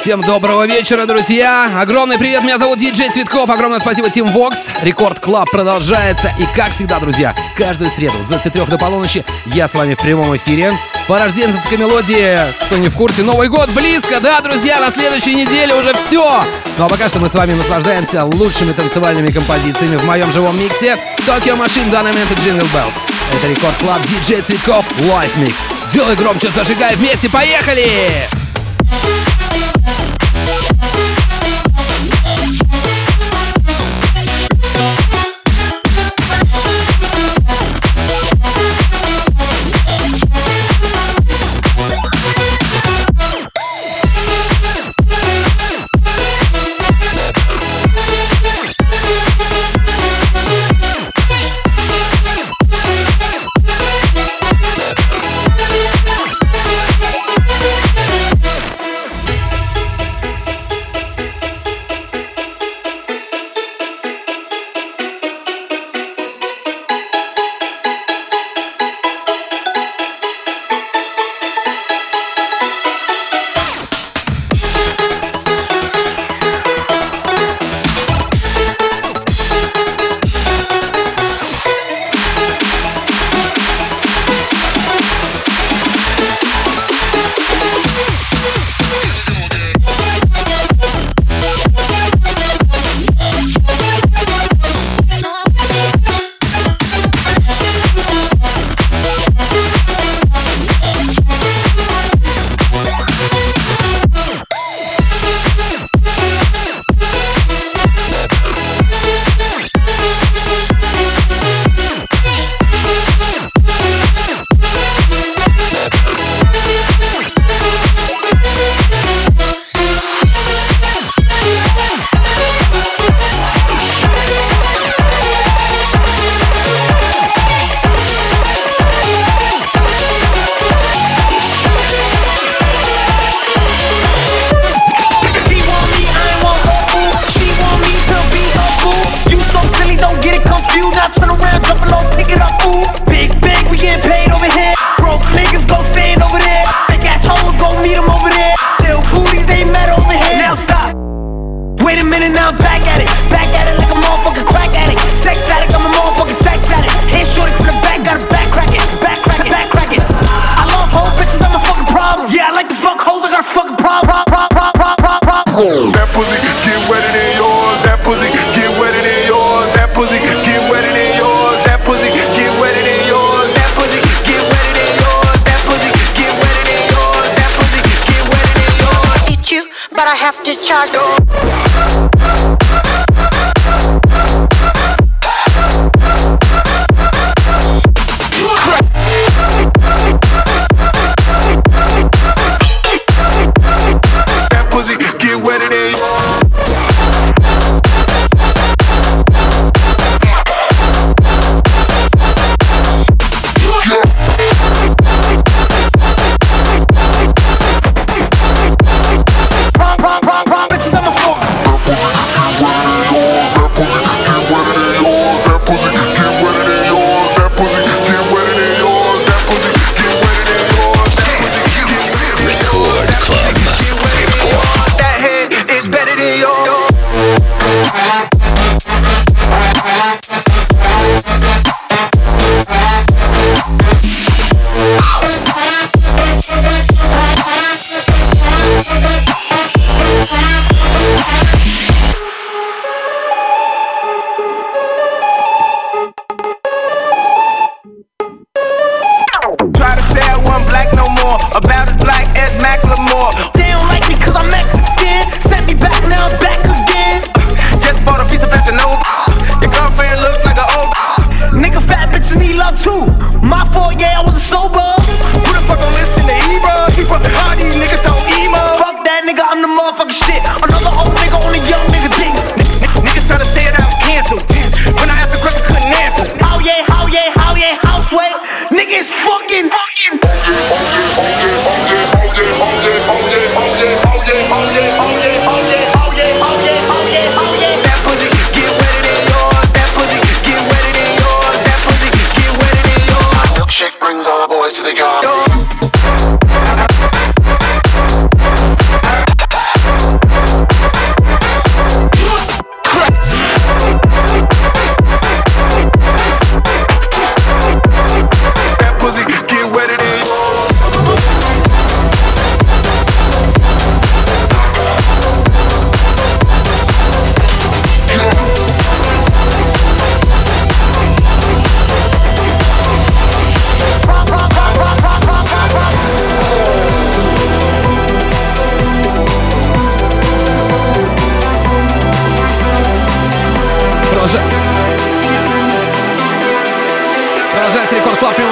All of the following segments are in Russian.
Всем доброго вечера, друзья! Огромный привет, меня зовут Диджей Цветков. Огромное спасибо, Tim Vox. Record Club продолжается. И как всегда, друзья, каждую среду с 23 до полуночи я с вами в прямом эфире. Под рождественские мелодии, кто не в курсе, Новый год близко, да, друзья, на следующей неделе уже все. Ну а пока что мы с вами наслаждаемся лучшими танцевальными композициями в моем живом миксе Tokyo Machine в данный момент и Jingle Bells. Это Record Club Диджей Цветков Live Mix. Делай громче, зажигай вместе, поехали!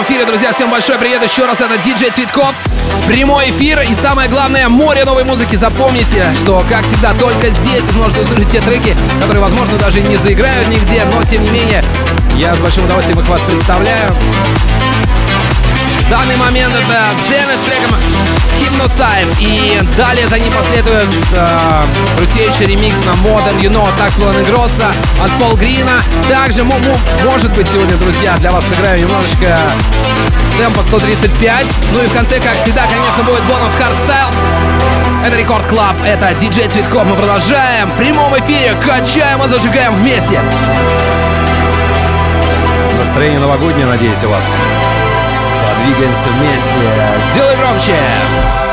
Эфире, друзья. Всем большой привет еще раз. Это диджей Цветков. Прямой эфир и самое главное, море новой музыки. Запомните, что, как всегда, только здесь вы сможете услышать те треки, которые, возможно, даже не заиграют нигде, но, тем не менее, я с большим удовольствием их вас представляю. Данный момент это Zenith с треком Hypnosize. И далее за ним последует э, крутейший ремикс на Modern You Know от Таксвелла Негроса, от Пол Грина. Также, может быть, сегодня, друзья, для вас сыграю немножечко темпа 135. Ну и в конце, как всегда, конечно, будет бонус Hardstyle. Это Record Club, это диджей Цветков. Мы продолжаем в прямом эфире, качаем и зажигаем вместе. Настроение новогоднее, надеюсь, у вас. Двигаемся вместе. Делай громче!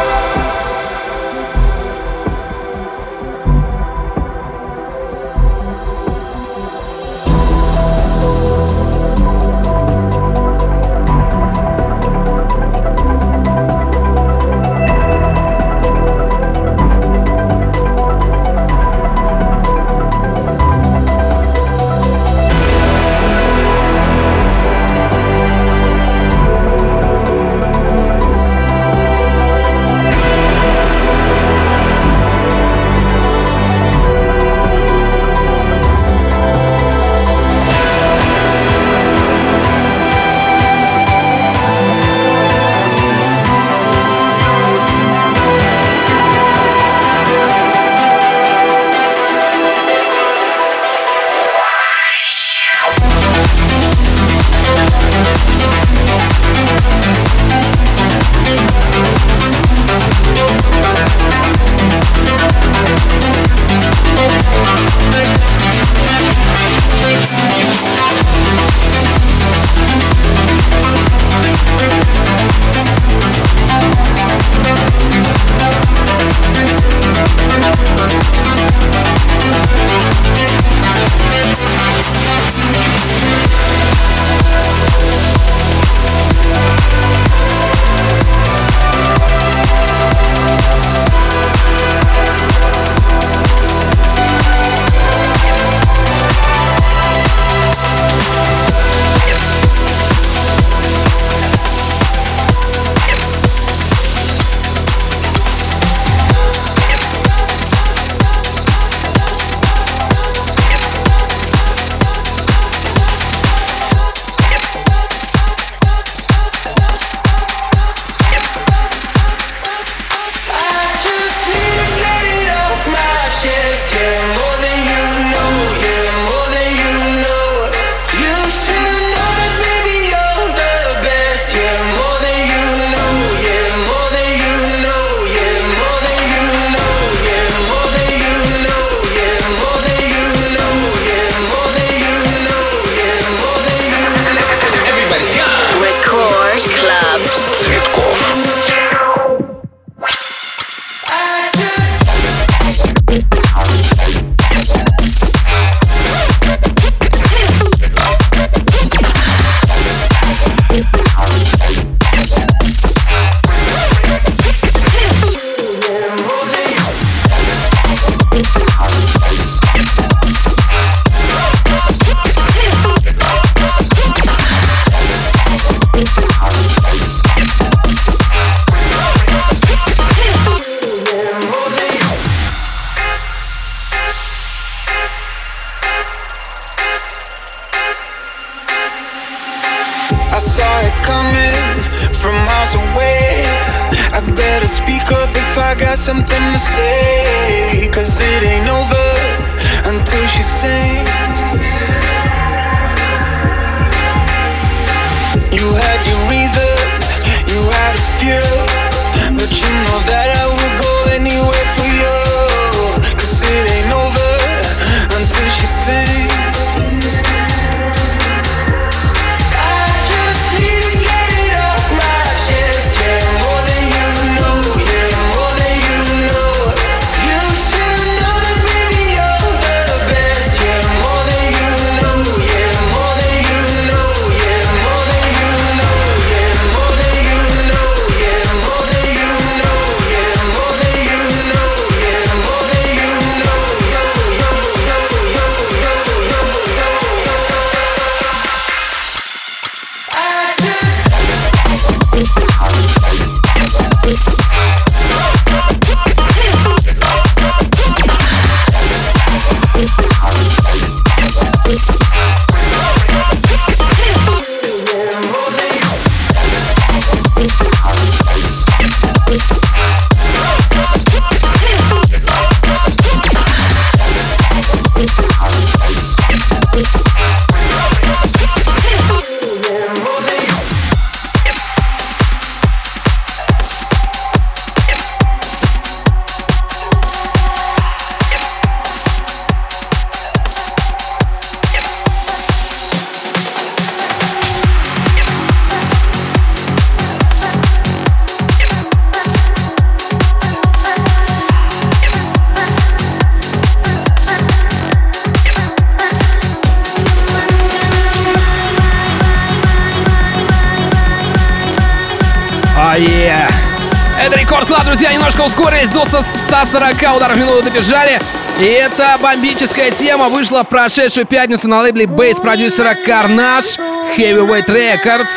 140 ударов в минуту добежали. И эта бомбическая тема вышла в прошедшую пятницу на лейбле bass -продюсера Carnage Heavyweight Records.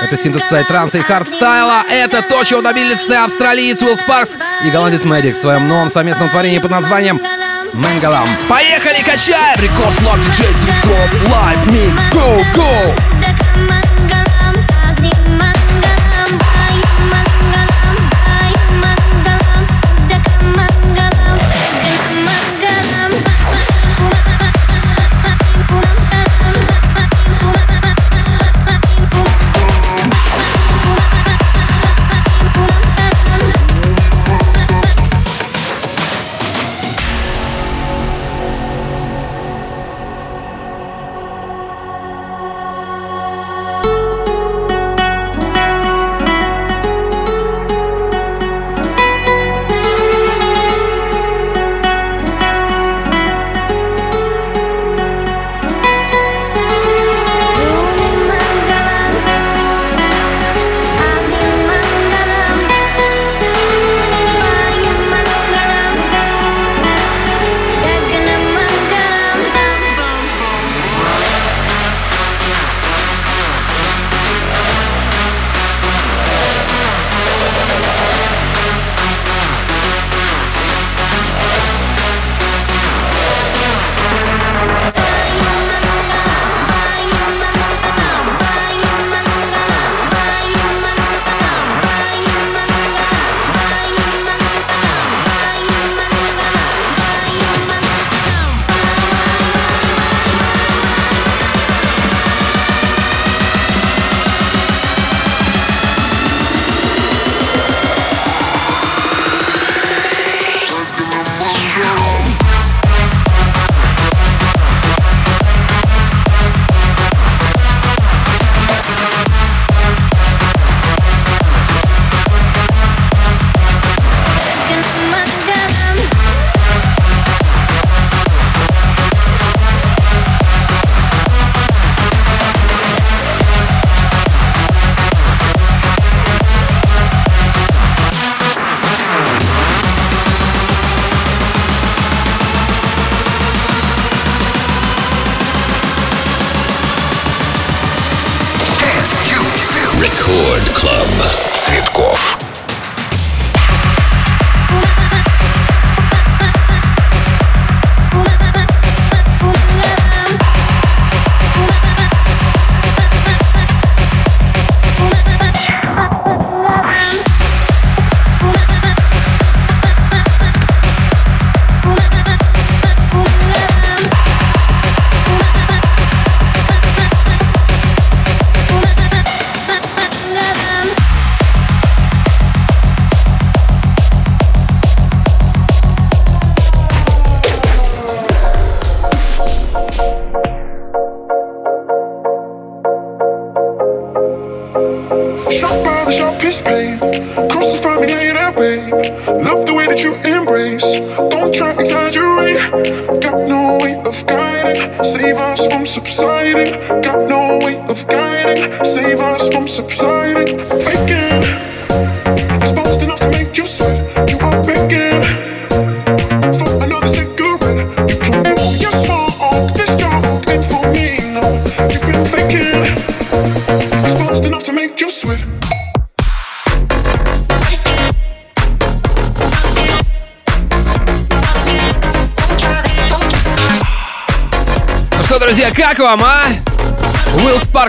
Это синтез транса и хардстайла. Это то, чего добились австралиец Will Sparks и голландец Maddix в своем новом совместном творении под названием Mangalam. Поехали, качаем! Record Club Диджей Цветков, Live Mix, Go, Go!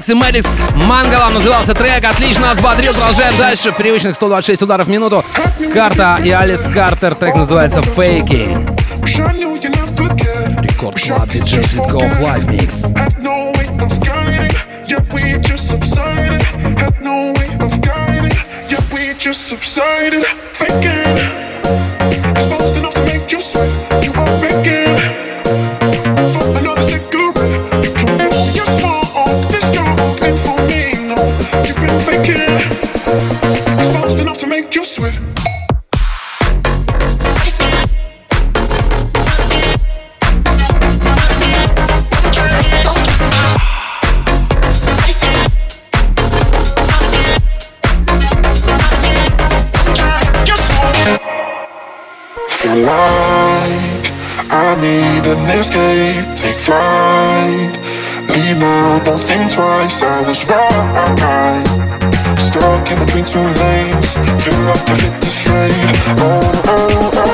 Спаркс и Мангалом назывался трек. Отлично взбодрил. Продолжаем дальше. Привычных 126 ударов в минуту. Карта и Алис Картер. Трек называется «Фейки». Record Club, диджей Цветков, live mix. Just subsided, in between two lanes, threw up to fit this. Oh, oh, oh.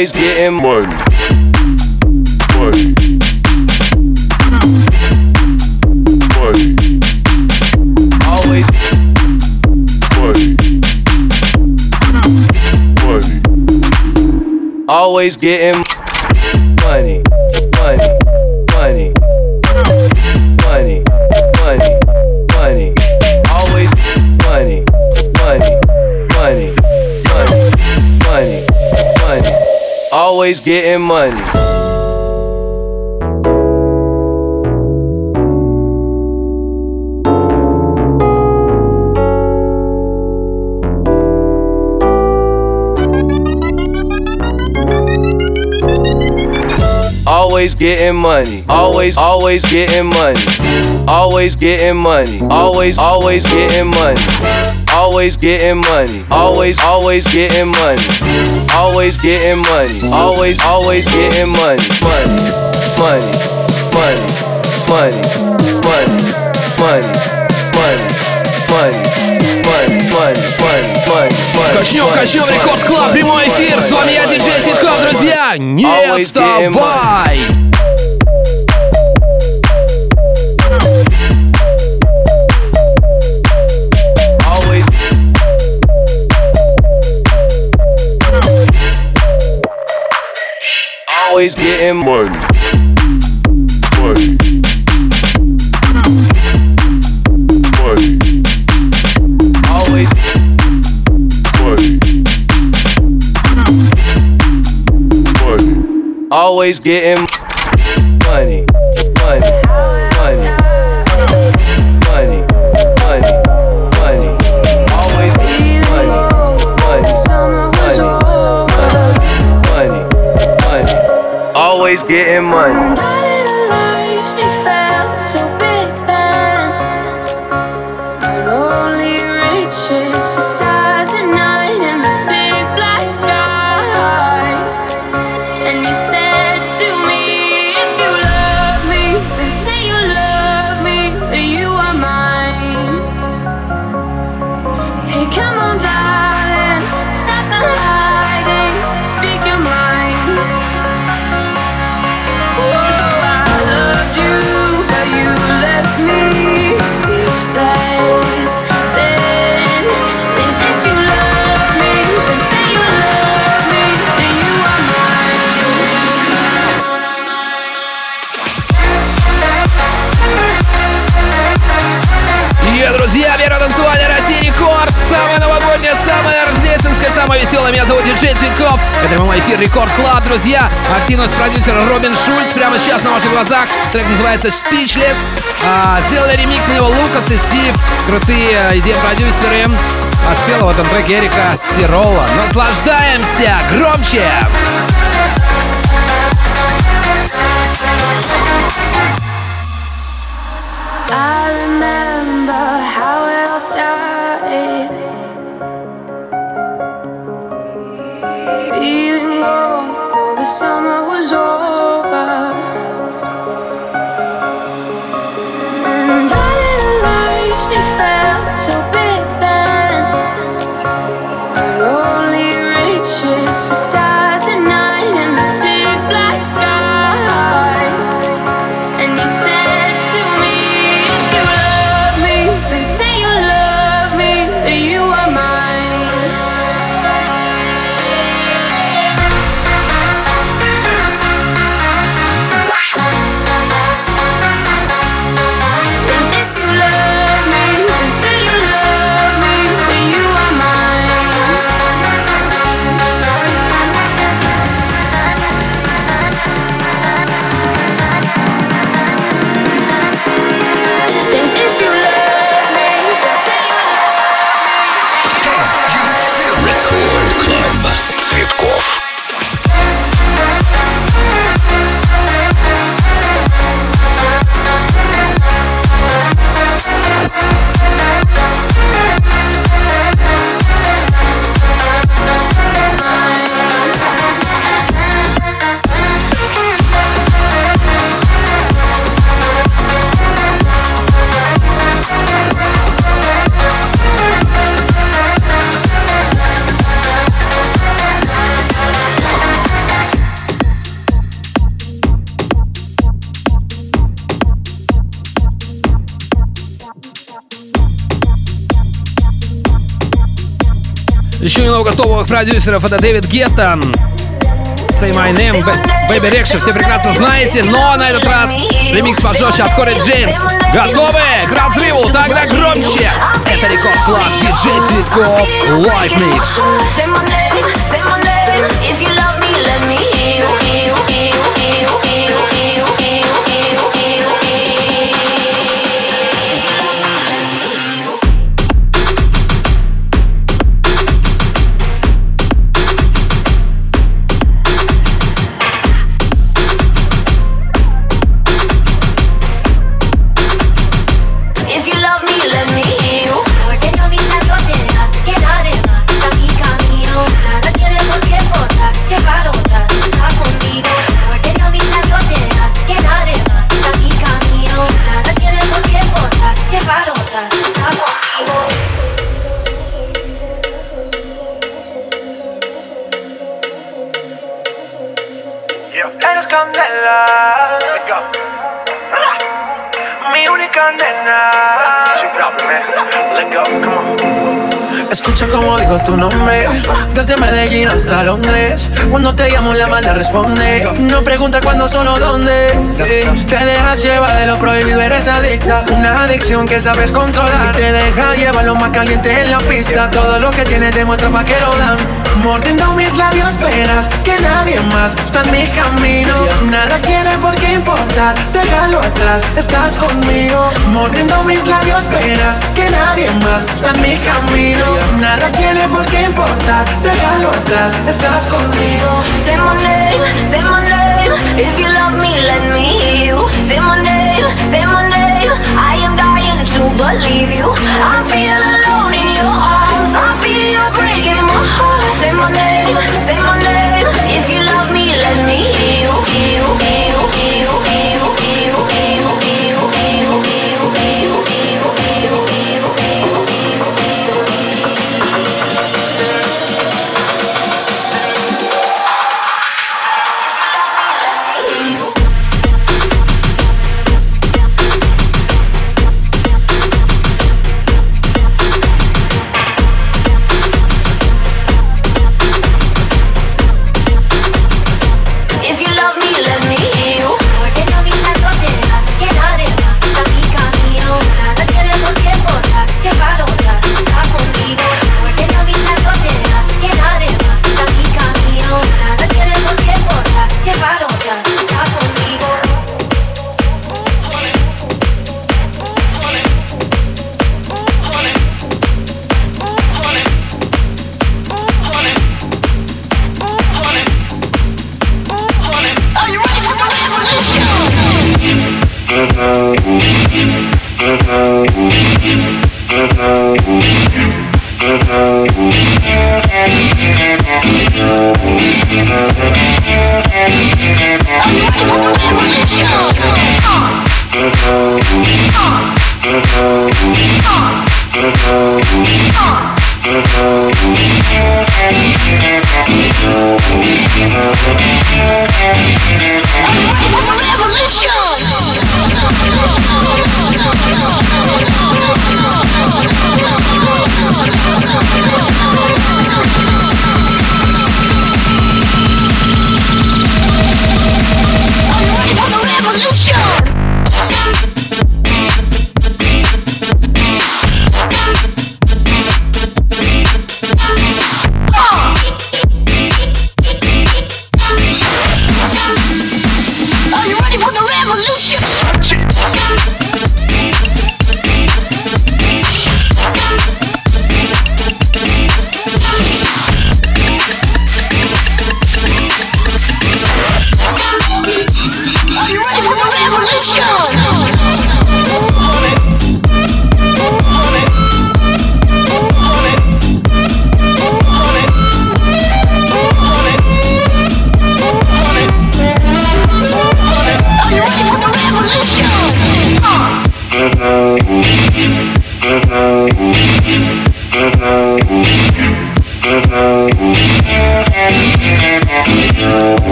Always getting money. Money. Money. Always. Getting money. always getting always getting money. always getting money. Always, always getting money. Always getting money. Always, always getting money. always getting money. Always, always getting money. Always getting money. Always, always getting money. Money, money, money, money, money, money, money, money. Качнем, качнем, Рекорд Клаб, прямой эфир. С вами я, диджей Ситков, друзья. Не отставай! Always getting money. Money. Money. Always money. Money. Always getting money. Money. Getting money. Меня зовут Диджей Цветков. Это прямой эфир Record Club, друзья. Активность продюсера Робин Шульц прямо сейчас на ваших глазах. Трек называется Speechless. А, сделали ремикс на него Лукас и Стив. Крутые идеи продюсеры. А спела в этом треке Эрика Сирола. Наслаждаемся! Громче! I Еще немного топовых продюсеров. Это Дэвид Гетта. Say My Name, Bebe Rexha, все прекрасно знаете, но на этот раз ремикс пожестче от Кори Джеймс. Готовы к разрыву? Тогда громче! Это Record Club, диджей Цветков, Live Mix. Say my name, say my name, if you Una adicción que sabes controlar. Te deja llevar lo más caliente en la pista. Todo lo que tienes demuestra pa' que lo dan. Mordiendo mis labios verás que nadie más está en mi camino. Nada tiene por qué importar, déjalo atrás, estás conmigo. Mordiendo mis labios verás que nadie más está en mi camino. Nada tiene por qué importar, déjalo atrás, estás conmigo. Say my name, say my name. If you love me, let me hear you. Say my name, say my name. I am dying to believe you. I feel alone in your arms. I feel you breaking my heart. Say my name, say my name. If you love me, let me hear you. Hear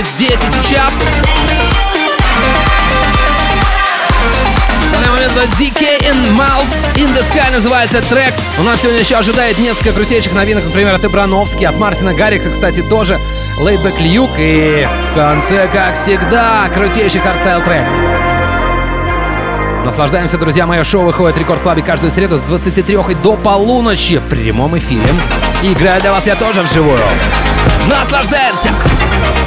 музыки здесь и сейчас. В данный момент DK and Miles in the Sky называется трек. У нас сегодня еще ожидает несколько крутейших новинок, например, от Ибрановски, от Мартина Гаррикса, кстати, тоже Laidback Luke и в конце, как всегда, крутейший хардстайл трек. Наслаждаемся, друзья мои. Шоу выходит в Record Club е каждую среду с 23 и до полуночи в прямом эфире. И играю для вас я тоже вживую. Наслаждаемся! crazy.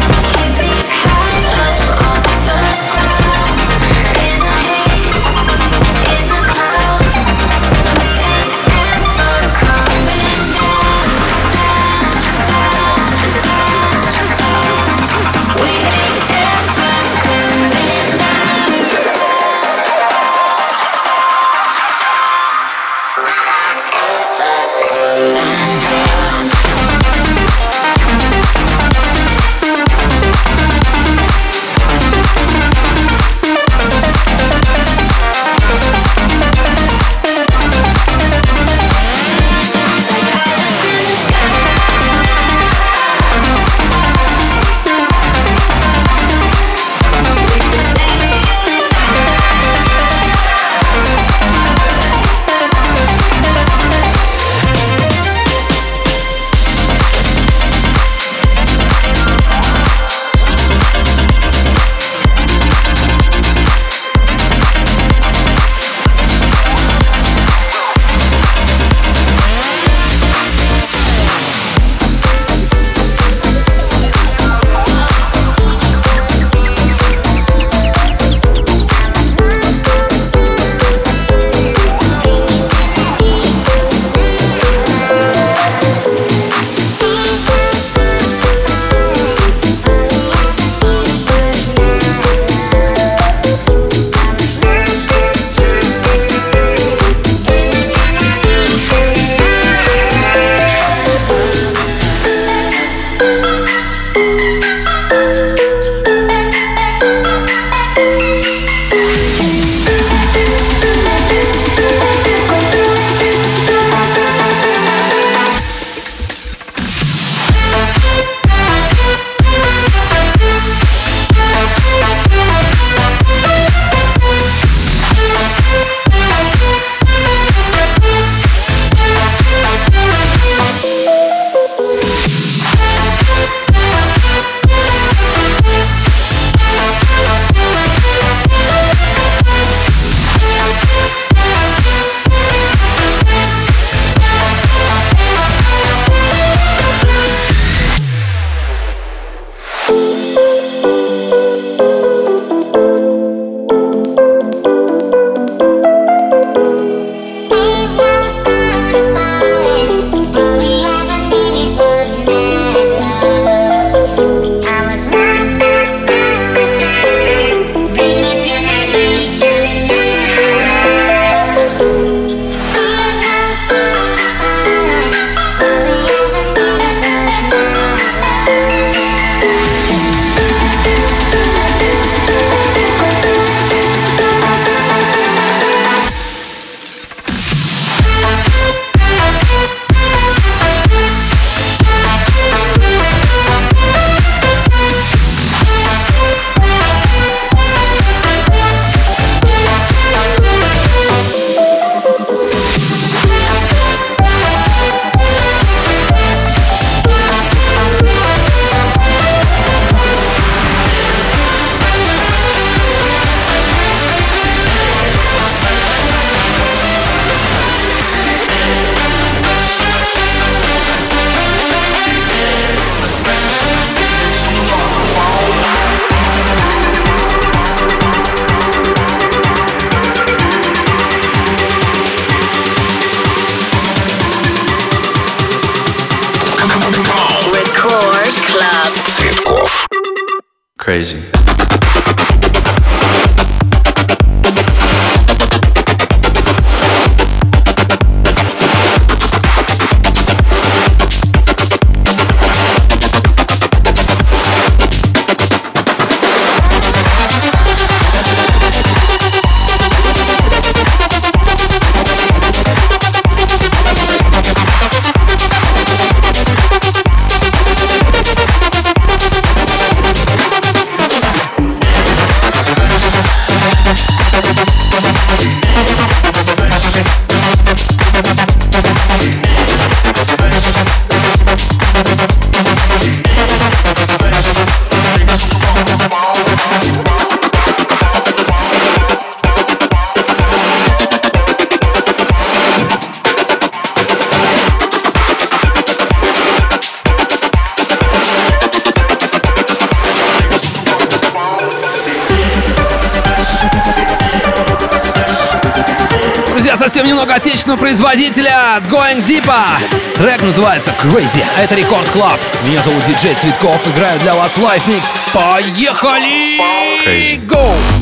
Трек называется Crazy. Это Record Club. Меня зовут Диджей Цветков. Играю для вас live mix. Поехали! Crazy. Go!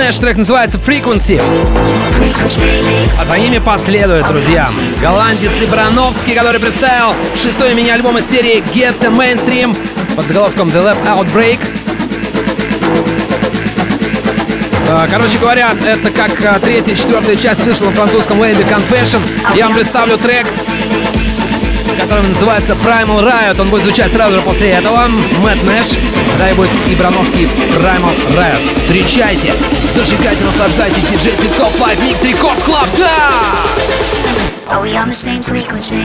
Нэш. Трек называется Frequency. А за ними последует, друзья, голландец Ибрановский, который представил шестой мини-альбом из серии Get the Mainstream под заголовком The Lab Outbreak. А, Короче говоря, это как а, третья и четвертая часть вышла на французском лейбле Confession. Я вам представлю трек, который называется Primal Riot. Он будет звучать сразу же после этого. Мэтт Нэш. Далее будет Ибрановский Primal Riot. Встречайте, зажигайте, наслаждайтесь. Диджей Цветков Live Mix Record Club. Да! Are we on the same frequency?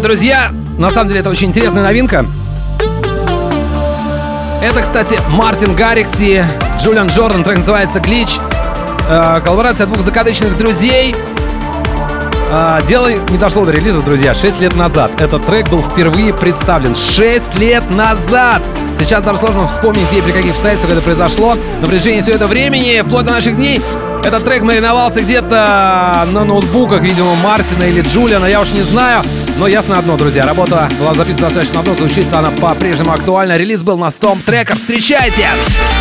друзья, на самом деле это очень интересная новинка. Это, кстати, Мартин Гаррикс и Джулиан Джордан. Трек называется «Глич». Э, коллаборация двух закадычных друзей. Э, дело не дошло до релиза, друзья, 6 лет назад. Этот трек был впервые представлен 6 лет назад! Сейчас даже сложно вспомнить, где и при каких обстоятельствах это произошло. На протяжении всего этого времени, вплоть до наших дней, этот трек мариновался где-то на ноутбуках, видимо, Мартина или Джулиана, я уж не знаю. Но ясно одно, друзья, работа была записана достаточно давно, звучит она по-прежнему актуально. Релиз был на Stomp Tracker. Встречайте! Muñequita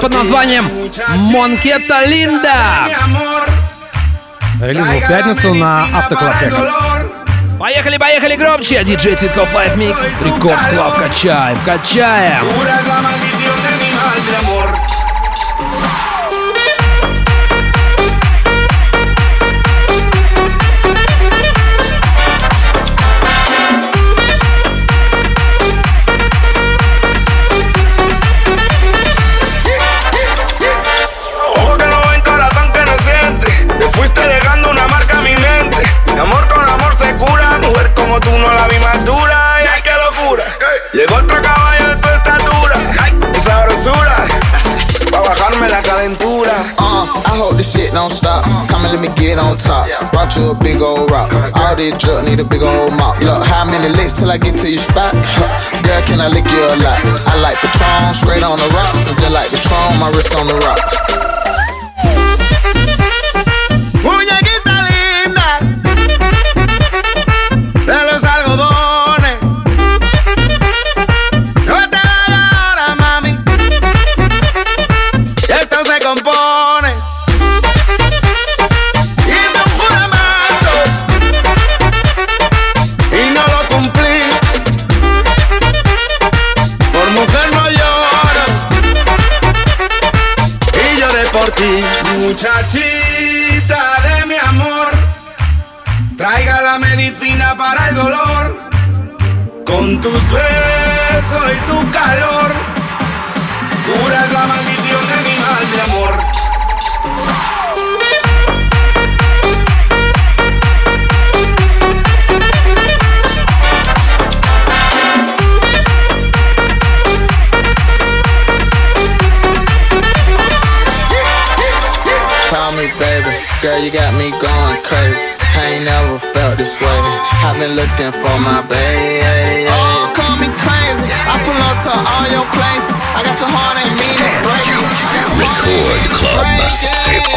под названием «Muñequita Linda». Релиз в пятницу на Автоклаб. Поехали, поехали громче! Диджей Цветков Live Mix. Record Club качаем, качаем. out, you a big old rock. All this drug need a big old mop. Look, how many licks till I get to your spot? Girl, can I lick you a lot? I like Patron, straight on the rocks. And just like Patron, my wrist on the rocks. I've been looking for my baby. Oh, call me crazy. I pull up to all your places. I got your heart. Record Club.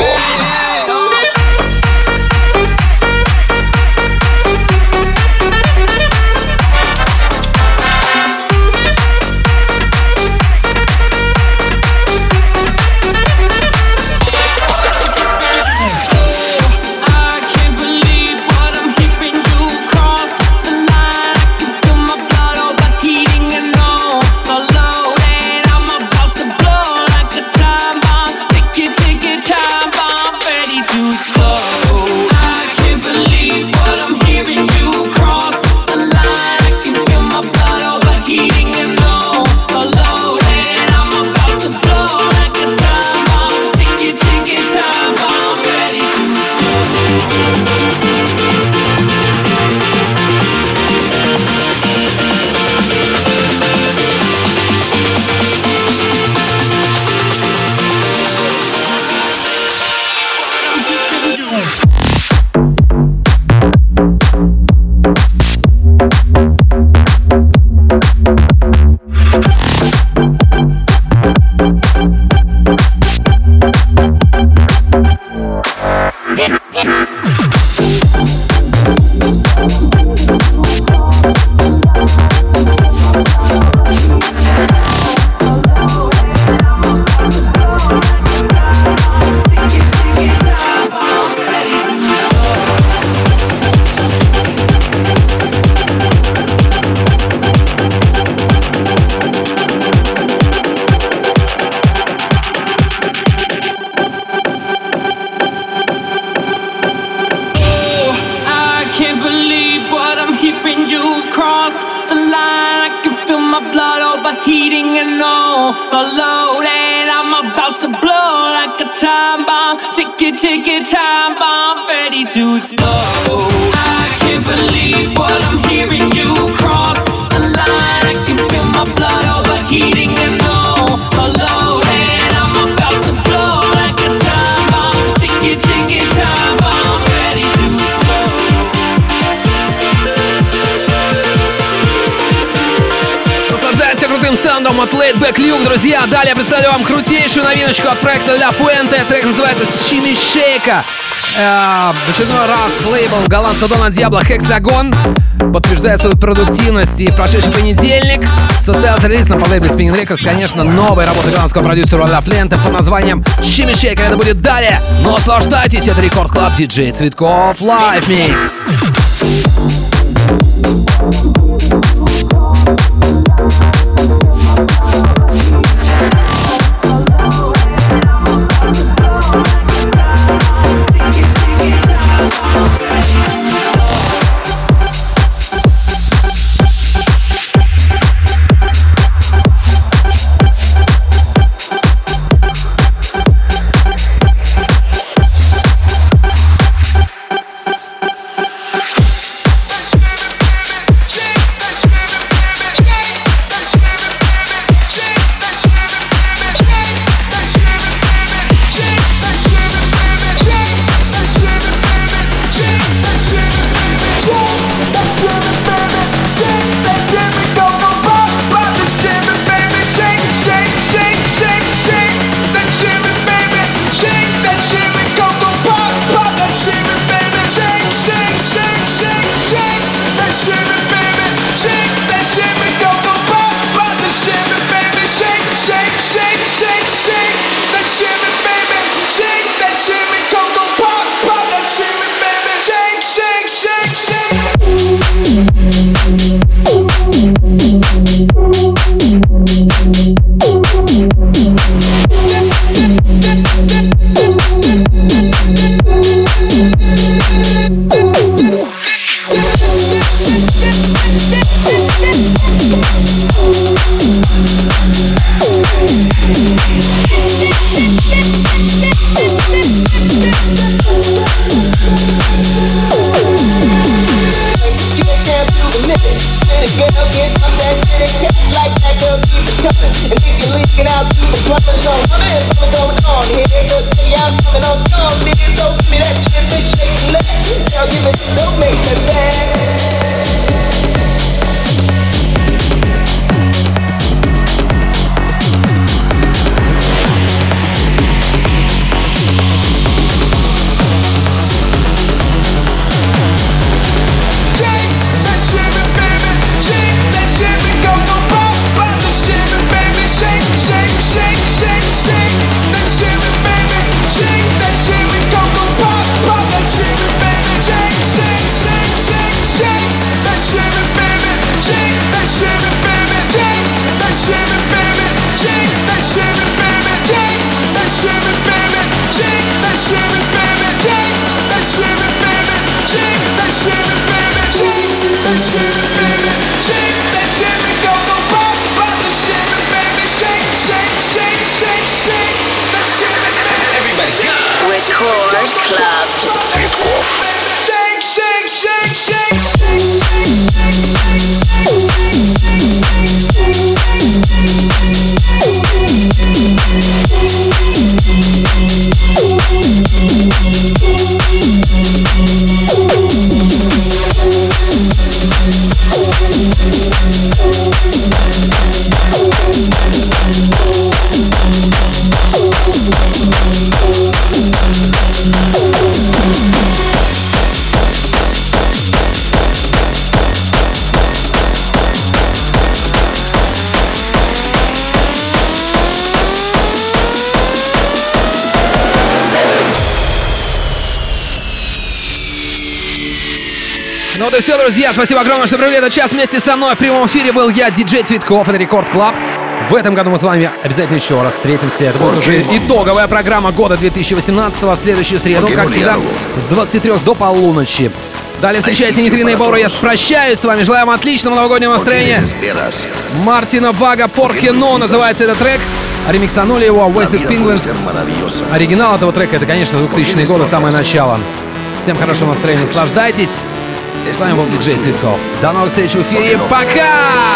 трека. В очередной раз лейбл голландца Дона Диабло «Hexagon» подтверждает свою продуктивность. И в прошедший понедельник состоялся релиз на лейбле Spinnin' Records, конечно, новой работы голландского продюсера Рода Флента под названием «Shimmy Shaker». Это будет далее. Но Наслаждайтесь, это Record Club, диджей Цветков, Live Mix. Друзья. Спасибо огромное, что провели этот час вместе со мной. В прямом эфире был я, диджей Цветков. Это Record Club. В этом году мы с вами обязательно еще раз встретимся. Это будет уже итоговая программа года 2018 в следующую среду, как всегда, с 23 до полуночи. Далее встречайте Нитрина и Баура. Я прощаюсь с вами. Желаю вам отличного новогоднего настроения. Мартина Вага Поркино называется этот трек. Ремиксанули его Wasted Penguins. Оригинал этого трека это, конечно, 2000 годы, самое начало. Всем хорошего настроения, наслаждайтесь. Znają wam DJ Cytkow. Dana jesteśmy w firmie Paka!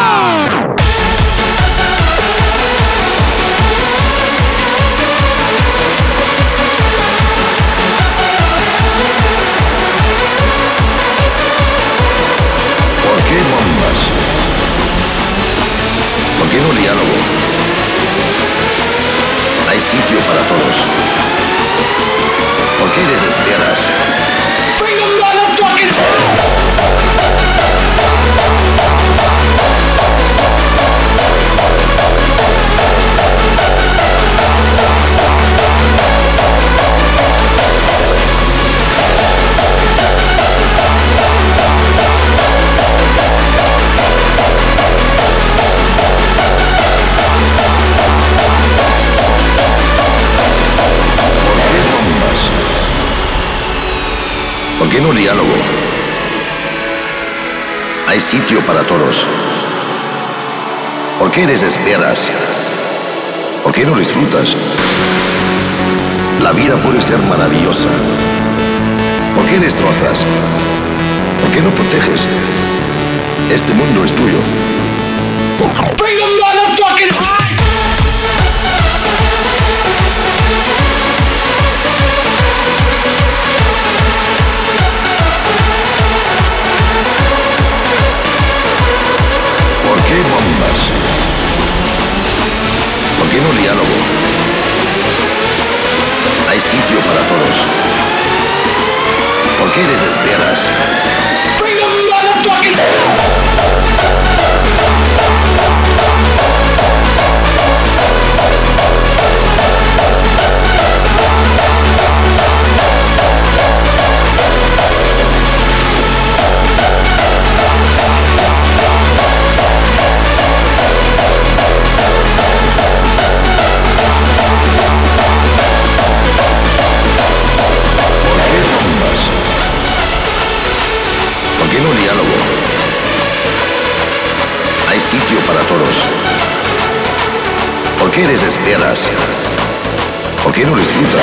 quiero diálogo. Hay sitio para todos. ¿Por qué desesperas? ¿Por qué no diálogo? Hay sitio para todos. ¿Por qué desesperas? ¿Por qué no disfrutas? La vida puede ser maravillosa. ¿Por qué destrozas? ¿Por qué no proteges? Este mundo es tuyo. Sitio para todos. ¿Por qué desesperas? Qué eres espieras? ¿Por qué no disfrutas?